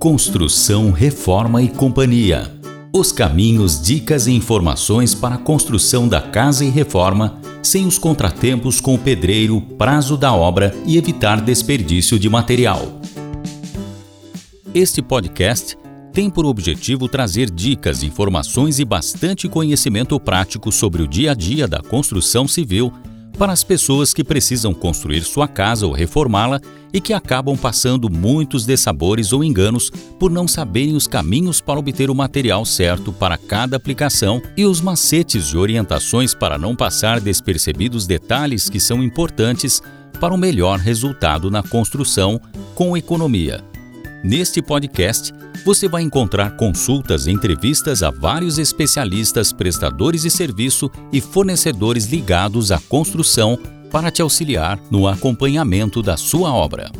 Construção, Reforma e Companhia. Os caminhos, dicas e informações para a construção da casa e reforma, sem os contratempos com o pedreiro, prazo da obra e evitar desperdício de material. Este podcast tem por objetivo trazer dicas, informações e bastante conhecimento prático sobre o dia a dia da construção civil para as pessoas que precisam construir sua casa ou reformá-la e que acabam passando muitos dessabores ou enganos por não saberem os caminhos para obter o material certo para cada aplicação e os macetes e orientações para não passar despercebidos detalhes que são importantes para o melhor resultado na construção com economia. Neste podcast, você vai encontrar consultas e entrevistas a vários especialistas, prestadores de serviço e fornecedores ligados à construção para te auxiliar no acompanhamento da sua obra.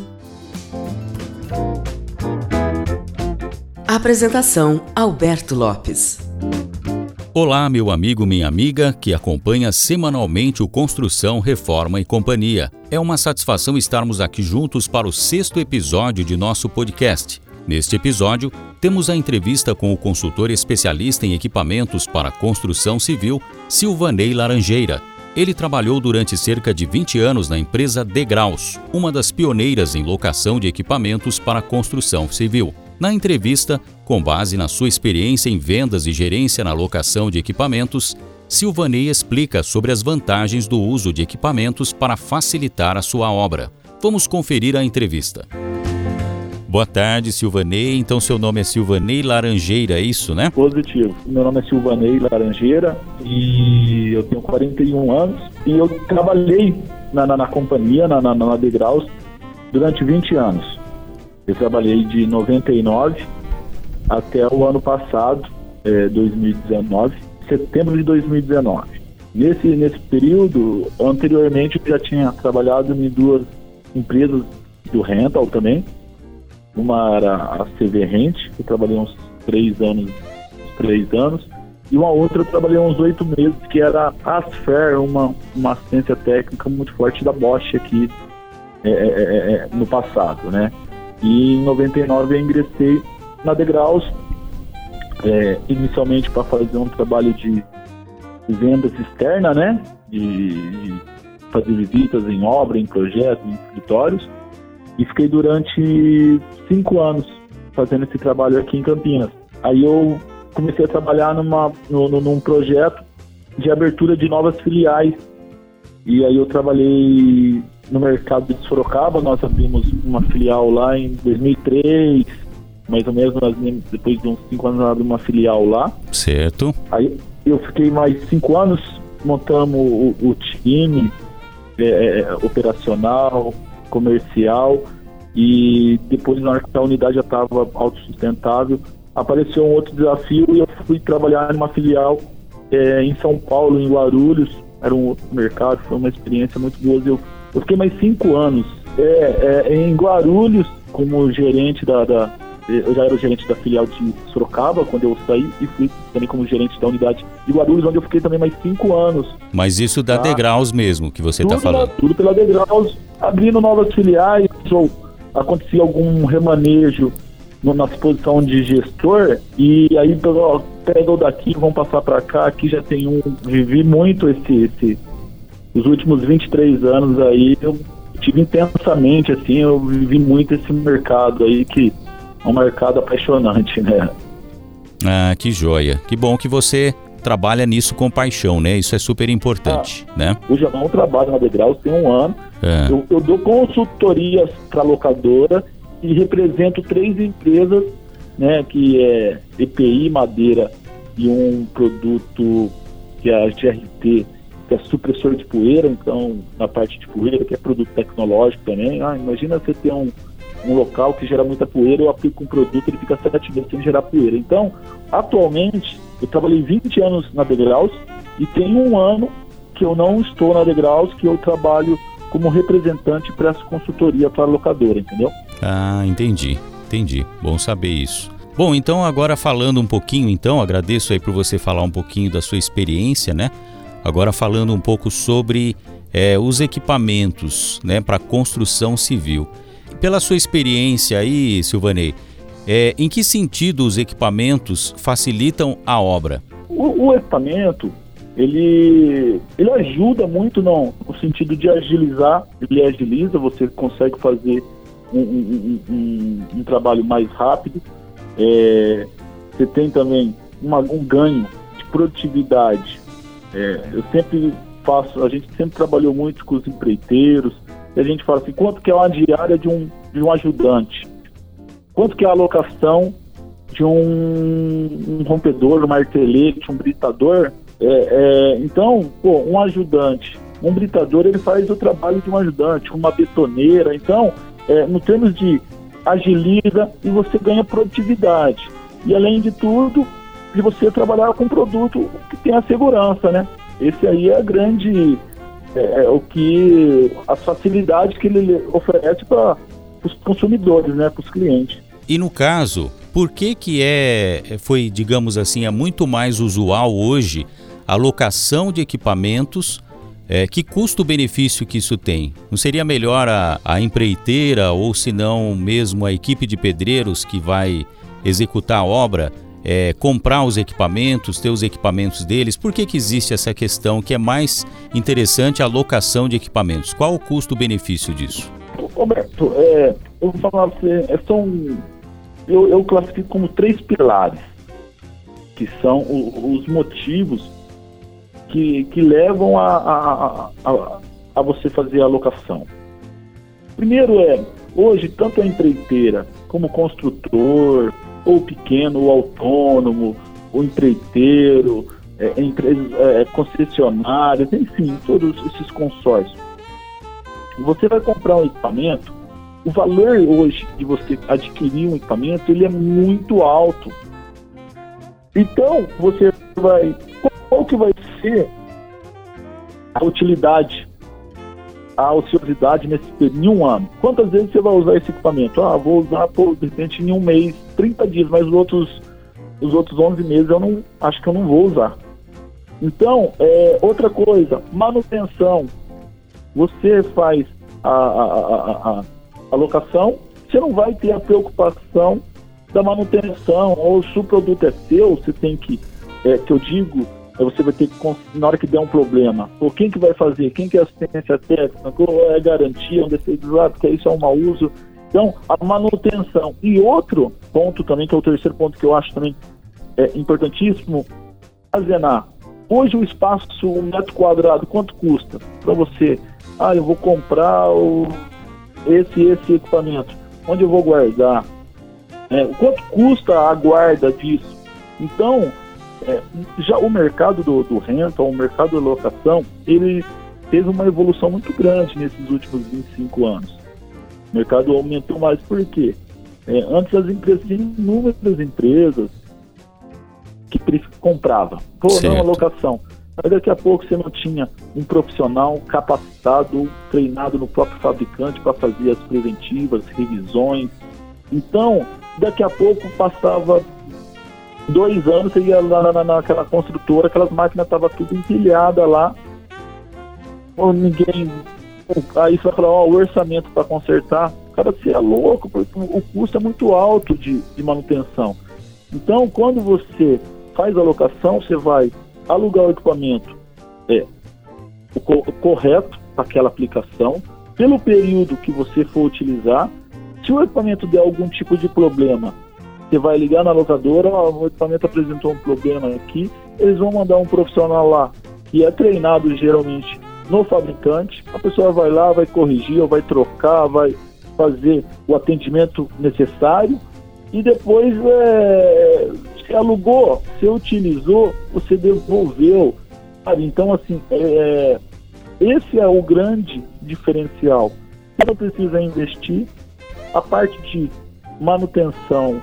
Apresentação: Alberto Lopes. Olá, meu amigo, minha amiga, que acompanha semanalmente o Construção, Reforma e Companhia. É uma satisfação estarmos aqui juntos para o sexto episódio de nosso podcast. Neste episódio, temos a entrevista com o consultor especialista em equipamentos para construção civil, Silvanei Laranjeira. Ele trabalhou durante cerca de 20 anos na empresa Degraus, uma das pioneiras em locação de equipamentos para construção civil. Na entrevista, com base na sua experiência em vendas e gerência na locação de equipamentos, Silvanei explica sobre as vantagens do uso de equipamentos para facilitar a sua obra. Vamos conferir a entrevista. Boa tarde, Silvanei. Então, seu nome é Silvanei Laranjeira, é isso, né? Positivo. Meu nome é Silvanei Laranjeira e eu tenho 41 anos e eu trabalhei na, na, na companhia, na, na, na Degraus, durante 20 anos. Eu trabalhei de 99 até o ano passado, é, 2019, setembro de 2019. Nesse, nesse período, anteriormente, eu já tinha trabalhado em duas empresas do rental também. Uma era a CV Rent, que eu trabalhei uns três anos, uns três anos. E uma outra eu trabalhei uns oito meses, que era a Asfer, uma, uma assistência técnica muito forte da Bosch aqui é, é, é, é no passado, né? E em 99 eu ingressei na Degraus, é, inicialmente para fazer um trabalho de vendas externa, né? De, de, fazer visitas em obra, em projetos, em escritórios. E fiquei durante cinco anos fazendo esse trabalho aqui em Campinas. Aí eu comecei a trabalhar numa, no, num projeto de abertura de novas filiais. E aí eu trabalhei no mercado de Sorocaba. Nós abrimos uma filial lá em 2003, mais ou menos, depois de uns cinco anos, nós abrimos uma filial lá. Certo. Aí eu fiquei mais cinco anos, montamos o, o time é, é operacional, comercial, e depois, na hora que a unidade já estava autossustentável, apareceu um outro desafio e eu fui trabalhar numa filial é, em São Paulo, em Guarulhos. Era um outro mercado, foi uma experiência muito boa. Eu eu fiquei mais cinco anos é, é, em Guarulhos como gerente da, da, Eu já era o gerente da filial de Sorocaba quando eu saí e fui também como gerente da unidade de Guarulhos, onde eu fiquei também mais cinco anos. Mas isso dá tá? degraus mesmo que você está falando? Tudo pela degraus, abrindo novas filiais, ou acontecia algum remanejo na posição de gestor e aí pega o daqui, vão passar para cá, aqui já tem um, vivi muito esse, esse os últimos 23 anos aí eu tive intensamente, assim, eu vivi muito esse mercado aí que é um mercado apaixonante, né? Ah, que joia. Que bom que você trabalha nisso com paixão, né? Isso é super importante, ah, né? O Jamão trabalha na Degraus tem um ano. É. Eu, eu dou consultorias para locadora e represento três empresas, né? Que é EPI Madeira e um produto que é a GRT que é supressor de poeira, então na parte de poeira, que é produto tecnológico também. Ah, imagina você ter um, um local que gera muita poeira, eu aplico um produto, ele fica sete meses sem gerar poeira. Então, atualmente, eu trabalhei 20 anos na Degraus e tem um ano que eu não estou na Degraus, que eu trabalho como representante para essa consultoria para a locadora, entendeu? Ah, entendi, entendi. Bom saber isso. Bom, então agora falando um pouquinho, então, agradeço aí por você falar um pouquinho da sua experiência, né? Agora falando um pouco sobre é, os equipamentos né, para construção civil. Pela sua experiência aí, Silvanei, É, em que sentido os equipamentos facilitam a obra? O, o equipamento ele, ele ajuda muito no, no, sentido de agilizar, ele agiliza, você consegue fazer um, um, um, um trabalho mais rápido. É, você tem também uma, um ganho de produtividade. É, eu sempre faço, a gente sempre trabalhou muito com os empreiteiros, e a gente fala assim, quanto que é uma diária de um, de um ajudante? Quanto que é a alocação de um, um rompedor, um martelete, um britador? É, é, então, pô, um ajudante, um britador, ele faz o trabalho de um ajudante, uma betoneira. Então, é, no termos de agiliza e você ganha produtividade. E além de tudo, de você trabalhar com um produto que tem a segurança, né? Esse aí é a grande é, é o que as facilidades que ele oferece para os consumidores, né, para os clientes. E no caso, por que que é foi, digamos assim, é muito mais usual hoje a locação de equipamentos? É, que custo-benefício que isso tem? Não seria melhor a, a empreiteira ou se não mesmo a equipe de pedreiros que vai executar a obra é, comprar os equipamentos, ter os equipamentos deles? Por que, que existe essa questão que é mais interessante a locação de equipamentos? Qual o custo-benefício disso? Roberto, é, eu vou falar você, é, são, eu, eu classifico como três pilares, que são o, os motivos que, que levam a, a, a, a você fazer a locação. Primeiro é, hoje, tanto a empreiteira como o construtor, ou pequeno, ou autônomo, ou empreiteiro, é, empresas é, concessionárias, enfim, todos esses consórcios. Você vai comprar um equipamento, o valor hoje de você adquirir um equipamento, ele é muito alto. Então, você vai. Qual que vai ser a utilidade a ociosidade nesse em um ano. Quantas vezes você vai usar esse equipamento? Ah, vou usar, por de repente, em um mês, 30 dias, mas os outros, os outros 11 meses eu não acho que eu não vou usar. Então, é, outra coisa, manutenção. Você faz a, a, a, a, locação, você não vai ter a preocupação da manutenção, ou se o produto é seu, você tem que, é, que eu digo, Aí você vai ter que, na hora que der um problema, ou quem que vai fazer, quem que é assistência técnica, ou é garantia, um defeito lá, porque isso é um mau uso. Então, a manutenção. E outro ponto também, que é o terceiro ponto que eu acho também é importantíssimo, armazenar. Hoje o espaço, um metro quadrado, quanto custa para você? Ah, eu vou comprar o, esse esse equipamento. Onde eu vou guardar? É, quanto custa a guarda disso? Então, é, já o mercado do, do rental, o mercado da locação, ele teve uma evolução muito grande nesses últimos 25 anos. O mercado aumentou mais por quê? É, antes as empresas tinham inúmeras empresas que compravam. Pô, certo. não, locação. Mas daqui a pouco você não tinha um profissional capacitado, treinado no próprio fabricante para fazer as preventivas, revisões. Então, daqui a pouco passava dois anos você ia lá na, naquela construtora, aquelas máquinas estavam tudo empilhadas lá. Ou ninguém. Aí você vai falar, ó, o orçamento para consertar. Cara, você é louco, porque o custo é muito alto de, de manutenção. Então, quando você faz a locação, você vai alugar o equipamento é, o, co correto para aquela aplicação, pelo período que você for utilizar. Se o equipamento der algum tipo de problema, você vai ligar na locadora, ó, o equipamento apresentou um problema aqui, eles vão mandar um profissional lá, que é treinado geralmente no fabricante, a pessoa vai lá, vai corrigir, ou vai trocar, vai fazer o atendimento necessário e depois é, você alugou, você utilizou, você devolveu. Sabe? Então, assim, é, esse é o grande diferencial. Você não precisa investir, a parte de manutenção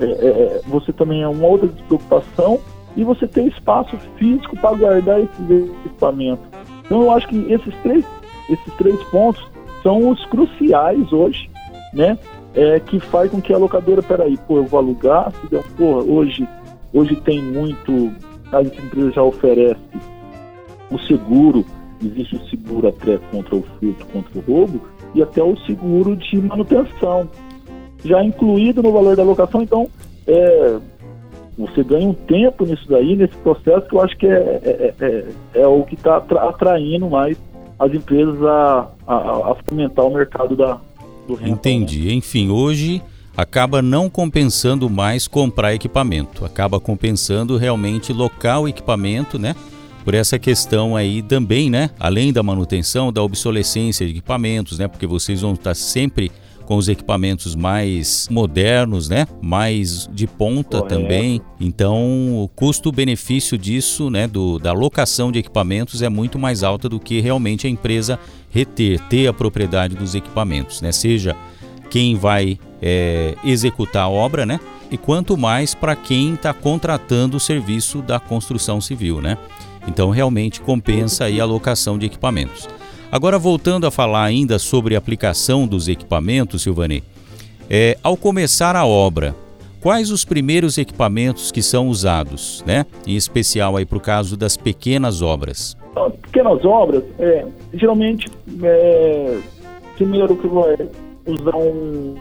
é, é, é, você também é uma outra preocupação e você tem espaço físico para guardar esses equipamentos. Então eu acho que esses três, esses três pontos são os cruciais hoje, né? É, que faz com que a locadora, peraí, pô, eu vou alugar, se der, pô, hoje, hoje tem muito, as empresas já oferecem o seguro, existe o seguro até contra o furto, contra o roubo, e até o seguro de manutenção. já incluído no valor da locação, então é, você ganha um tempo nisso daí, nesse processo, que eu acho que é, é, é, é o que está atraindo mais as empresas a, a, a, fomentar o mercado da, do rental. Entendi. Né? Enfim, hoje acaba não compensando mais comprar equipamento, acaba compensando realmente locar o equipamento, né? Por essa questão aí também, né? Além da manutenção, da obsolescência de equipamentos, né? Porque vocês vão estar sempre com os equipamentos mais modernos, né? Mais de ponta Correto. também. Então, o custo-benefício disso, né, do, da locação de equipamentos é muito mais alta do que realmente a empresa reter, ter a propriedade dos equipamentos, né? Seja quem vai é, executar a obra, né? E quanto mais para quem está contratando o serviço da construção civil, né? Então realmente compensa aí a locação de equipamentos. Agora, voltando a falar ainda sobre a aplicação dos equipamentos, Silvani, é, ao começar a obra, quais os primeiros equipamentos que são usados, né? Em especial aí para o caso das pequenas obras. Pequenas obras, é, geralmente, é, primeiro que vai usar um,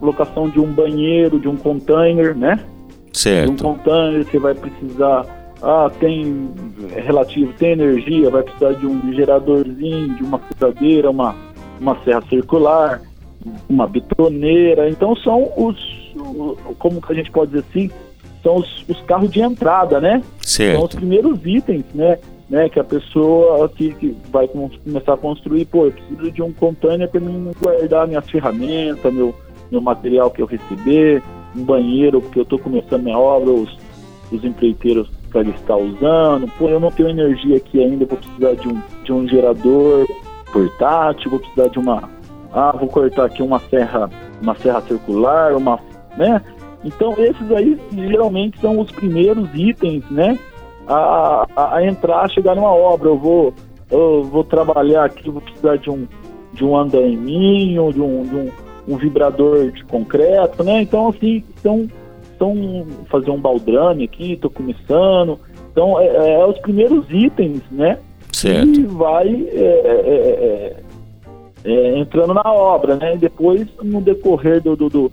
locação de um banheiro, de um container, né? Certo. De um container, você vai precisar ah, tem é relativo, tem energia, vai precisar de um geradorzinho, de uma furadeira, uma, uma serra circular, uma betoneira. Então são os, como que a gente pode dizer assim, são os, os carros de entrada, né? Certo. São os primeiros itens, né? Né, que a pessoa que, que vai começar a construir, pô, eu preciso de um container para mim guardar minhas ferramentas, meu, meu material que eu receber, um banheiro, porque eu estou começando minha obra, os, os empreiteiros para ele estar usando. Pô, eu não tenho energia aqui ainda, vou precisar de um, de um gerador portátil, vou precisar de uma. Ah, vou cortar aqui uma serra, uma serra circular, uma. né? Então esses aí geralmente são os primeiros itens, né? A, a, a entrar, chegar numa obra. Eu vou, eu vou trabalhar aqui, vou precisar de um, de um andaiminho, de um, de um, um vibrador de concreto, né? Então, assim, são estão fazer um baldrame aqui, estou começando. Então, é, é, é, os primeiros itens, né? Certo. E vai é, é, é, entrando na obra, né? E depois, no decorrer do, do, do,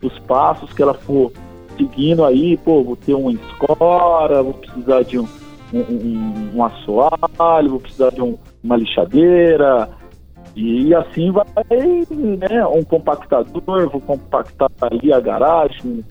dos passos que ela for seguindo aí, pô, vou ter uma escora, vou precisar de um, um, um, um assoalho, vou precisar de um, uma lixadeira, e assim vai, né, um compactador, vou compactar ali a garagem,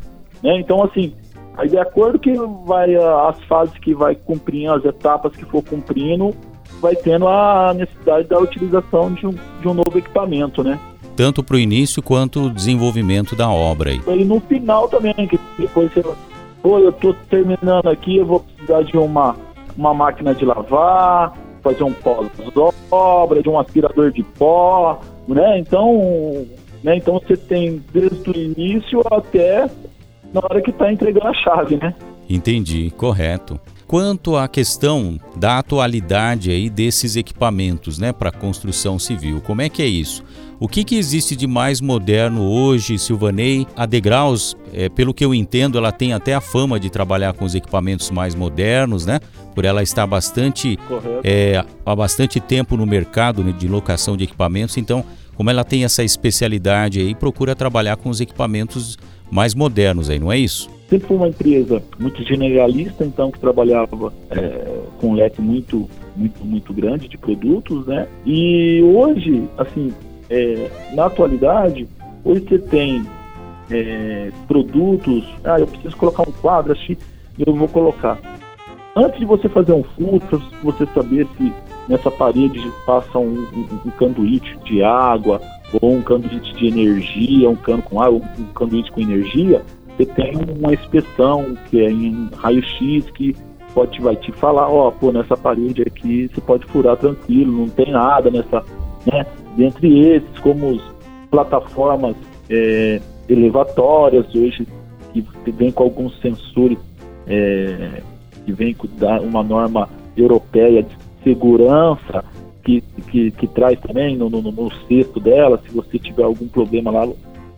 né? Então, assim, aí de acordo que vai as fases que vai cumprindo, as etapas que for cumprindo, vai tendo a necessidade da utilização de um, de um novo equipamento, né? Tanto para o início quanto o desenvolvimento da obra aí. E no final também, que depois você, pô, eu estou terminando aqui, eu vou precisar de uma, uma máquina de lavar, fazer um pós-obra, de um aspirador de pó, né? Então, né? Então você tem desde o início até na hora que está entregando a chave, né? Entendi, correto. Quanto à questão da atualidade aí desses equipamentos, né, para construção civil, como é que é isso? O que, que existe de mais moderno hoje, Silvanei? A Degraus, é, pelo que eu entendo, ela tem até a fama de trabalhar com os equipamentos mais modernos, né? Por ela estar bastante é, há bastante tempo no mercado né, de locação de equipamentos, então, como ela tem essa especialidade aí, procura trabalhar com os equipamentos mais modernos aí, não é isso? Sempre foi uma empresa muito generalista, então que trabalhava é, com um leque muito, muito, muito grande de produtos, né? E hoje, assim, é, na atualidade, hoje você tem é, produtos, ah, eu preciso colocar um quadro, assim, eu vou colocar. Antes de você fazer um furo, você saber se nessa parede passa um, um, um canduíte de água, ou um canduíte de energia, um cano com água, um canduíte com energia, você tem uma inspeção que é em raio-x que pode vai te falar, ó, oh, pô, nessa parede aqui você pode furar tranquilo, não tem nada nessa, né? Dentre esses, como as plataformas é, elevatórias hoje que vem com alguns sensores é, que vem com uma norma europeia de segurança que, que, que traz também no, no, no, cesto dela, se você tiver algum problema lá,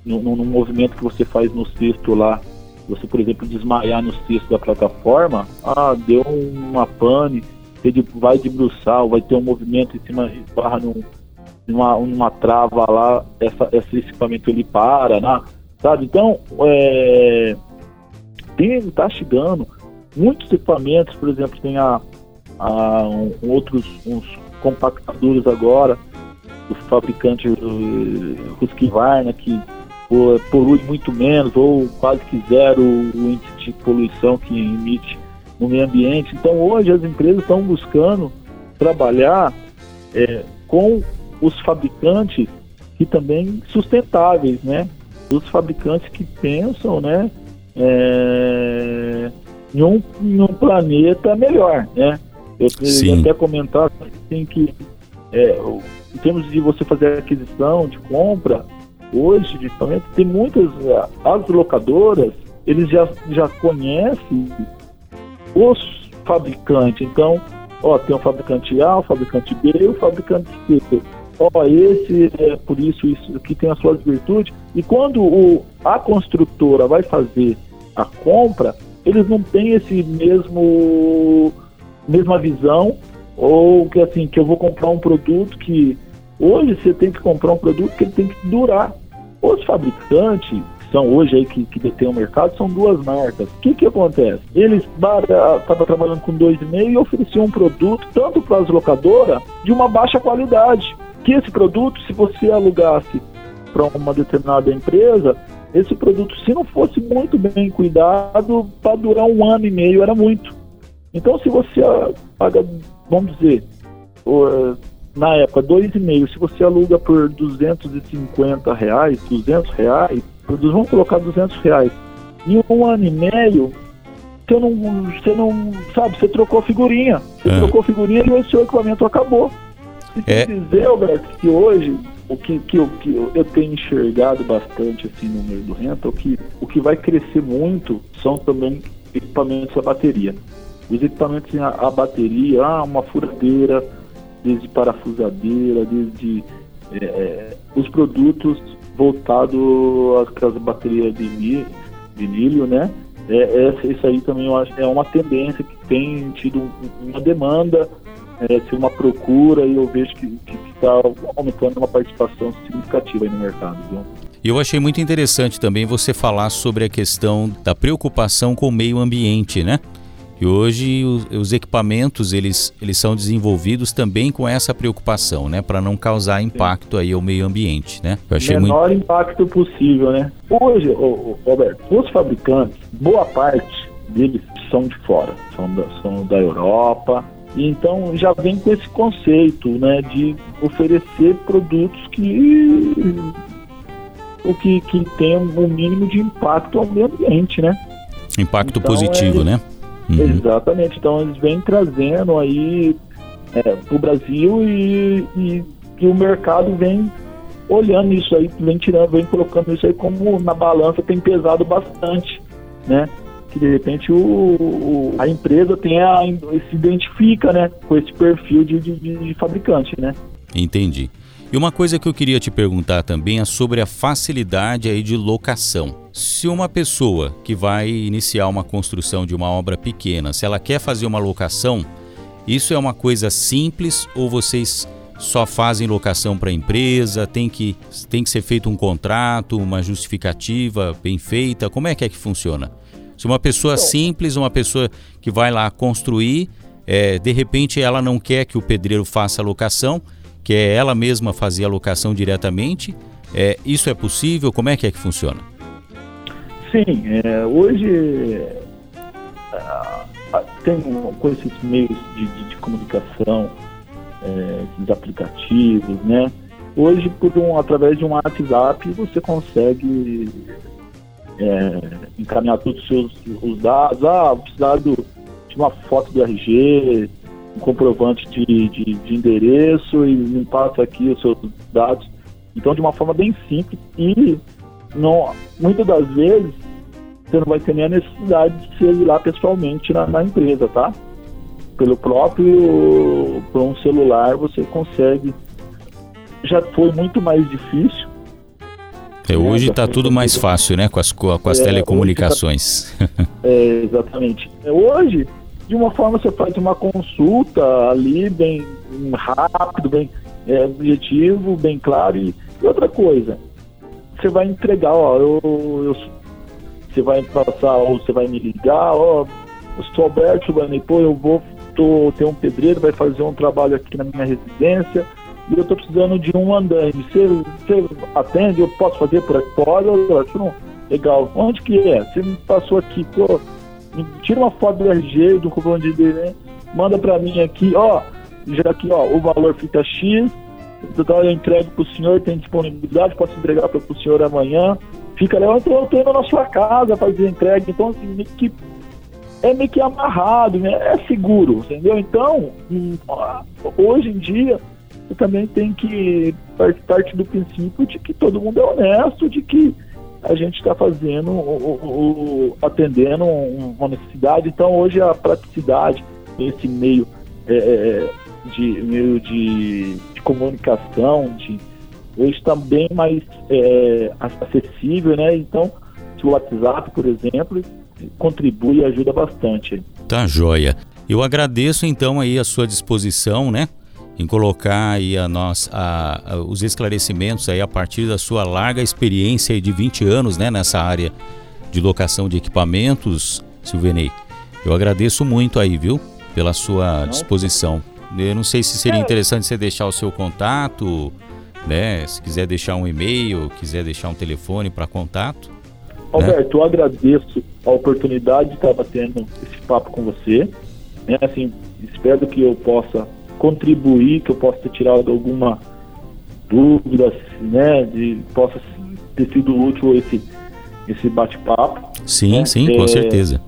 no, no, movimento que você faz no cesto lá, você, por exemplo, desmaiar no cesto da plataforma, ah, deu uma pane, ele vai debruçar, vai ter um movimento em cima, barra num, numa, numa trava lá, essa, esse equipamento ele para, né? sabe? Então, é, está chegando muitos equipamentos, por exemplo, tem a, a um, outros uns compactadores agora, do fabricante Husqvarna, que polui muito menos ou quase que zero o índice de poluição que emite no meio ambiente. Então hoje as empresas estão buscando trabalhar é, com os fabricantes que também sustentáveis, né? Os fabricantes que pensam, né? É, em, um, em um planeta melhor, né? Eu queria até comentar assim, que é, em termos de você fazer aquisição, de compra, hoje de equipamento, tem muitas, as locadoras, eles já, já conhecem os fabricantes. Então, ó, tem o fabricante A, o fabricante B e o fabricante C. Ó, esse é por isso, isso aqui tem as suas virtudes. E quando o, a construtora vai fazer a compra, eles não têm esse mesmo mesma visão ou que assim que eu vou comprar um produto que hoje você tem que comprar um produto que ele tem que durar. Os fabricantes que são hoje aí que, que detêm o mercado são duas marcas. O que que acontece? Eles estavam trabalhando com 2,5 e ofereciam um produto tanto para as locadoras de uma baixa qualidade. Que esse produto, se você alugasse para uma determinada empresa, esse produto, se não fosse muito bem cuidado, para durar um ano e meio era muito. Então, se você paga, vamos dizer, na época, dois e meio, se você aluga por 250 reais, 200 reais, vamos colocar 200 reais, em um ano e meio, você não, você não sabe, você trocou figurinha, você é. trocou figurinha e o seu equipamento acabou. E é. dizer, Alberto, que hoje o que, que, eu, que eu tenho enxergado bastante assim no meio do rental, que o que vai crescer muito são também equipamentos a bateria. Os equipamentos a, a bateria, ah, uma furadeira, desde parafusadeira, desde é, é os produtos voltados às baterias de, milho, né? É, é, isso aí também eu acho é uma tendência que tem tido uma demanda é, ser uma procura e eu vejo que está aumentando uma participação significativa no mercado. Viu? E eu achei muito interessante também você falar sobre a questão da preocupação com o meio ambiente, né? E hoje os, os equipamentos eles, eles são desenvolvidos também com essa preocupação, né, para não causar impacto aí ao meio ambiente, né? Eu achei menor muito... impacto possível, né? Hoje, ô, ô, Roberto, os fabricantes, boa parte deles são de fora, são da, são da Europa, então já vem com esse conceito né, de oferecer produtos que o que, que tem um mínimo de impacto ao meio ambiente, né? Impacto então, positivo, né? Uhum. Exatamente. Então eles vêm trazendo aí é, para o Brasil e, e, e, o mercado vem olhando isso aí, vem tirando, vem colocando isso aí como na balança tem pesado bastante, né? que de repente o, o a empresa tenha, se identifica né, com esse perfil de, de, de fabricante. Né? Entendi. E uma coisa que eu queria te perguntar também é sobre a facilidade aí de locação. Se uma pessoa que vai iniciar uma construção de uma obra pequena, se ela quer fazer uma locação, isso é uma coisa simples ou vocês só fazem locação para a empresa? Tem que, tem que ser feito um contrato, uma justificativa bem feita? Como é que é que funciona? Se uma pessoa simples, uma pessoa que vai lá construir, é, de repente ela não quer que o pedreiro faça a locação, quer ela mesma fazer a locação diretamente, é, isso é possível? Como é que é que funciona? Sim, é, hoje tem com esses meios de, de, de comunicação, é, esses aplicativos, né? Hoje, por um, através de um WhatsApp, você consegue é, encaminhar todos os seus os dados. Ah, precisar de uma foto do RG, um comprovante de, de, de endereço e me passa aqui os seus dados. Então, de uma forma bem simples e não, muitas das vezes você não vai ter nem a necessidade de você ir lá pessoalmente na, na empresa, tá? Pelo próprio, por um celular você consegue. Já foi muito mais difícil, é, hoje está tudo mais fácil, né? Com as, com as é, telecomunicações. Tá, é, exatamente. É, hoje, de uma forma, você faz uma consulta ali, bem rápido, bem é, objetivo, bem claro. E, e outra coisa, você vai entregar, ó, eu, eu, você vai passar, ou você vai me ligar, ó, eu sou Alberto pô, eu vou, tô, tem um pedreiro, vai fazer um trabalho aqui na minha residência, e eu tô precisando de um andaime. Você, você atende, eu posso fazer por aqui? Pode, Alberto, não. Legal. Onde que é? Você me passou aqui, pô, tira uma foto do RG, do comprovante de né? manda para mim aqui, ó, já aqui, ó, o valor fica X, então eu entrego pro senhor, tem disponibilidade, posso entregar para o senhor amanhã. Fica legal, então eu tô indo na sua casa fazer entrega, então assim, meio que, é meio que amarrado, né? é seguro, entendeu? Então, hum, hoje em dia, você também tem que partir do princípio de que todo mundo é honesto, de que a gente está fazendo, o, o, atendendo uma necessidade. Então, hoje a praticidade, esse meio é, é, de meio de, de, comunicação, de, hoje está bem mais é, acessível, né? Então, o WhatsApp, por exemplo, contribui e ajuda bastante. Tá joia. Eu agradeço então aí a sua disposição, né? Em colocar aí a nós, a, a, os esclarecimentos aí a partir da sua larga experiência de 20 anos né, nessa área de locação de equipamentos, Silvenei. Eu agradeço muito aí, viu, pela sua disposição. Eu não sei se seria é. interessante você deixar o seu contato, né? Se quiser deixar um e-mail, quiser deixar um telefone para contato. Né? Alberto, né? eu agradeço a oportunidade de estar batendo esse papo com você. É, assim, espero que eu possa contribuir, que eu possa ter tirado alguma dúvida, né, de possa ter sido útil esse, esse bate-papo. Sim, né? sim, é, com certeza.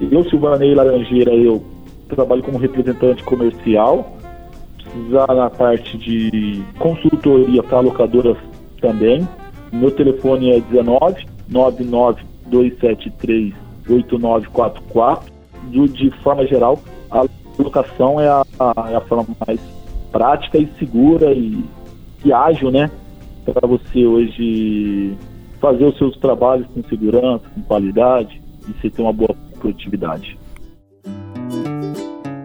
Eu, Silvanei Laranjeira, eu trabalho como representante comercial, precisar na parte de consultoria para locadoras também. Meu telefone é 19 99 273 8944. De forma geral, a locação é a, a, é a forma mais prática e segura e, e ágil, né? Para você hoje fazer os seus trabalhos com segurança, com qualidade e você ter uma boa produtividade.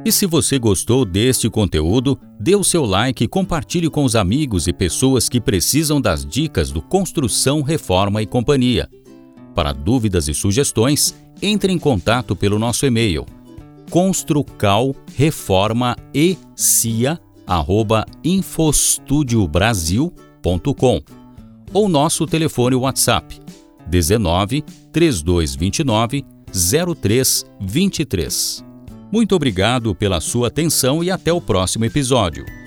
E se você gostou deste conteúdo, dê o seu like e compartilhe com os amigos e pessoas que precisam das dicas do Construção, Reforma e Companhia. Para dúvidas e sugestões, entre em contato pelo nosso e-mail construcal reforma e cia arroba infostudiobrasil.com ou nosso telefone WhatsApp 19 3229 0323. Muito obrigado pela sua atenção e até o próximo episódio.